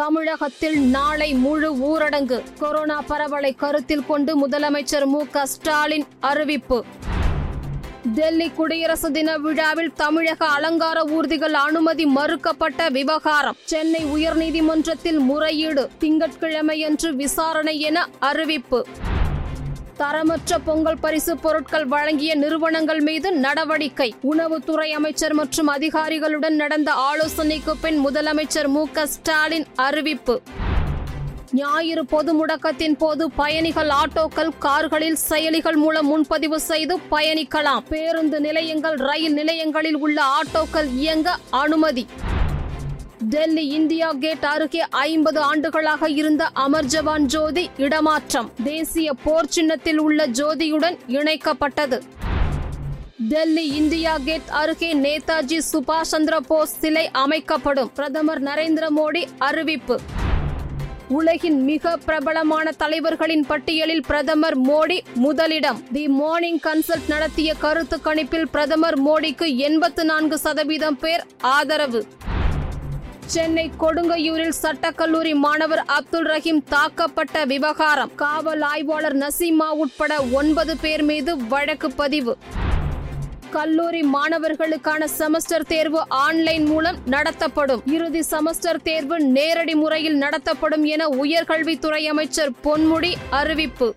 தமிழகத்தில் நாளை முழு ஊரடங்கு. கொரோனா பரவலை கருத்தில் கொண்டு முதலமைச்சர் மு க ஸ்டாலின் அறிவிப்பு. டெல்லி குடியரசு தின விழாவில் தமிழக அலங்கார ஊர்திகள் அனுமதி மறுக்கப்பட்ட விவகாரம். சென்னை உயர்நீதிமன்றத்தில் முறையீடு. திங்கட்கிழமையன்று விசாரணை என அறிவிப்பு. தரமற்ற பொங்கல் பரிசு பொருட்கள் வழங்கிய நிறுவனங்கள் மீது நடவடிக்கை. உணவுத்துறை அமைச்சர் மற்றும் அதிகாரிகளுடன் நடந்த ஆலோசனைக்கு பின் முதலமைச்சர் மு க ஸ்டாலின் அறிவிப்பு. ஞாயிறு பொது முடக்கத்தின் போது பயணிகள் ஆட்டோக்கள் கார்களில் செயலிகள் மூலம் முன்பதிவு செய்து பயணிக்கலாம். பேருந்து நிலையங்கள் ரயில் நிலையங்களில் உள்ள ஆட்டோக்கள் இயங்க அனுமதி. டெல்லி இந்தியா கேட் அருகே ஐம்பது ஆண்டுகளாக இருந்த அமர் ஜவான் ஜோதி இடமாற்றம். தேசிய போர் சின்னத்தில் உள்ள ஜோதியுடன் இணைக்கப்பட்டது. டெல்லி இந்தியா கேட் அருகே நேதாஜி சுபாஷ் சந்திர போஸ் சிலை அமைக்கப்படும். பிரதமர் நரேந்திர மோடி அறிவிப்பு. உலகின் மிக பிரபலமான தலைவர்களின் பட்டியலில் பிரதமர் மோடி முதலிடம். தி மார்னிங் கன்சல்ட் நடத்திய கருத்து கணிப்பில் பிரதமர் மோடிக்கு எண்பத்து நான்கு சதவீதம் பேர் ஆதரவு. சென்னை கொடுங்கையூரில் சட்டக்கல்லூரி மாணவர் அப்துல் ரஹீம் தாக்கப்பட்ட விவகாரம். காவல் ஆய்வாளர் நசீமா உட்பட ஒன்பது பேர் மீது வழக்கு பதிவு. கல்லூரி மாணவர்களுக்கான செமஸ்டர் தேர்வு ஆன்லைன் மூலம் நடத்தப்படும். இறுதி செமஸ்டர் தேர்வு நேரடி முறையில் நடத்தப்படும் என உயர்கல்வித்துறை அமைச்சர் பொன்முடி அறிவிப்பு.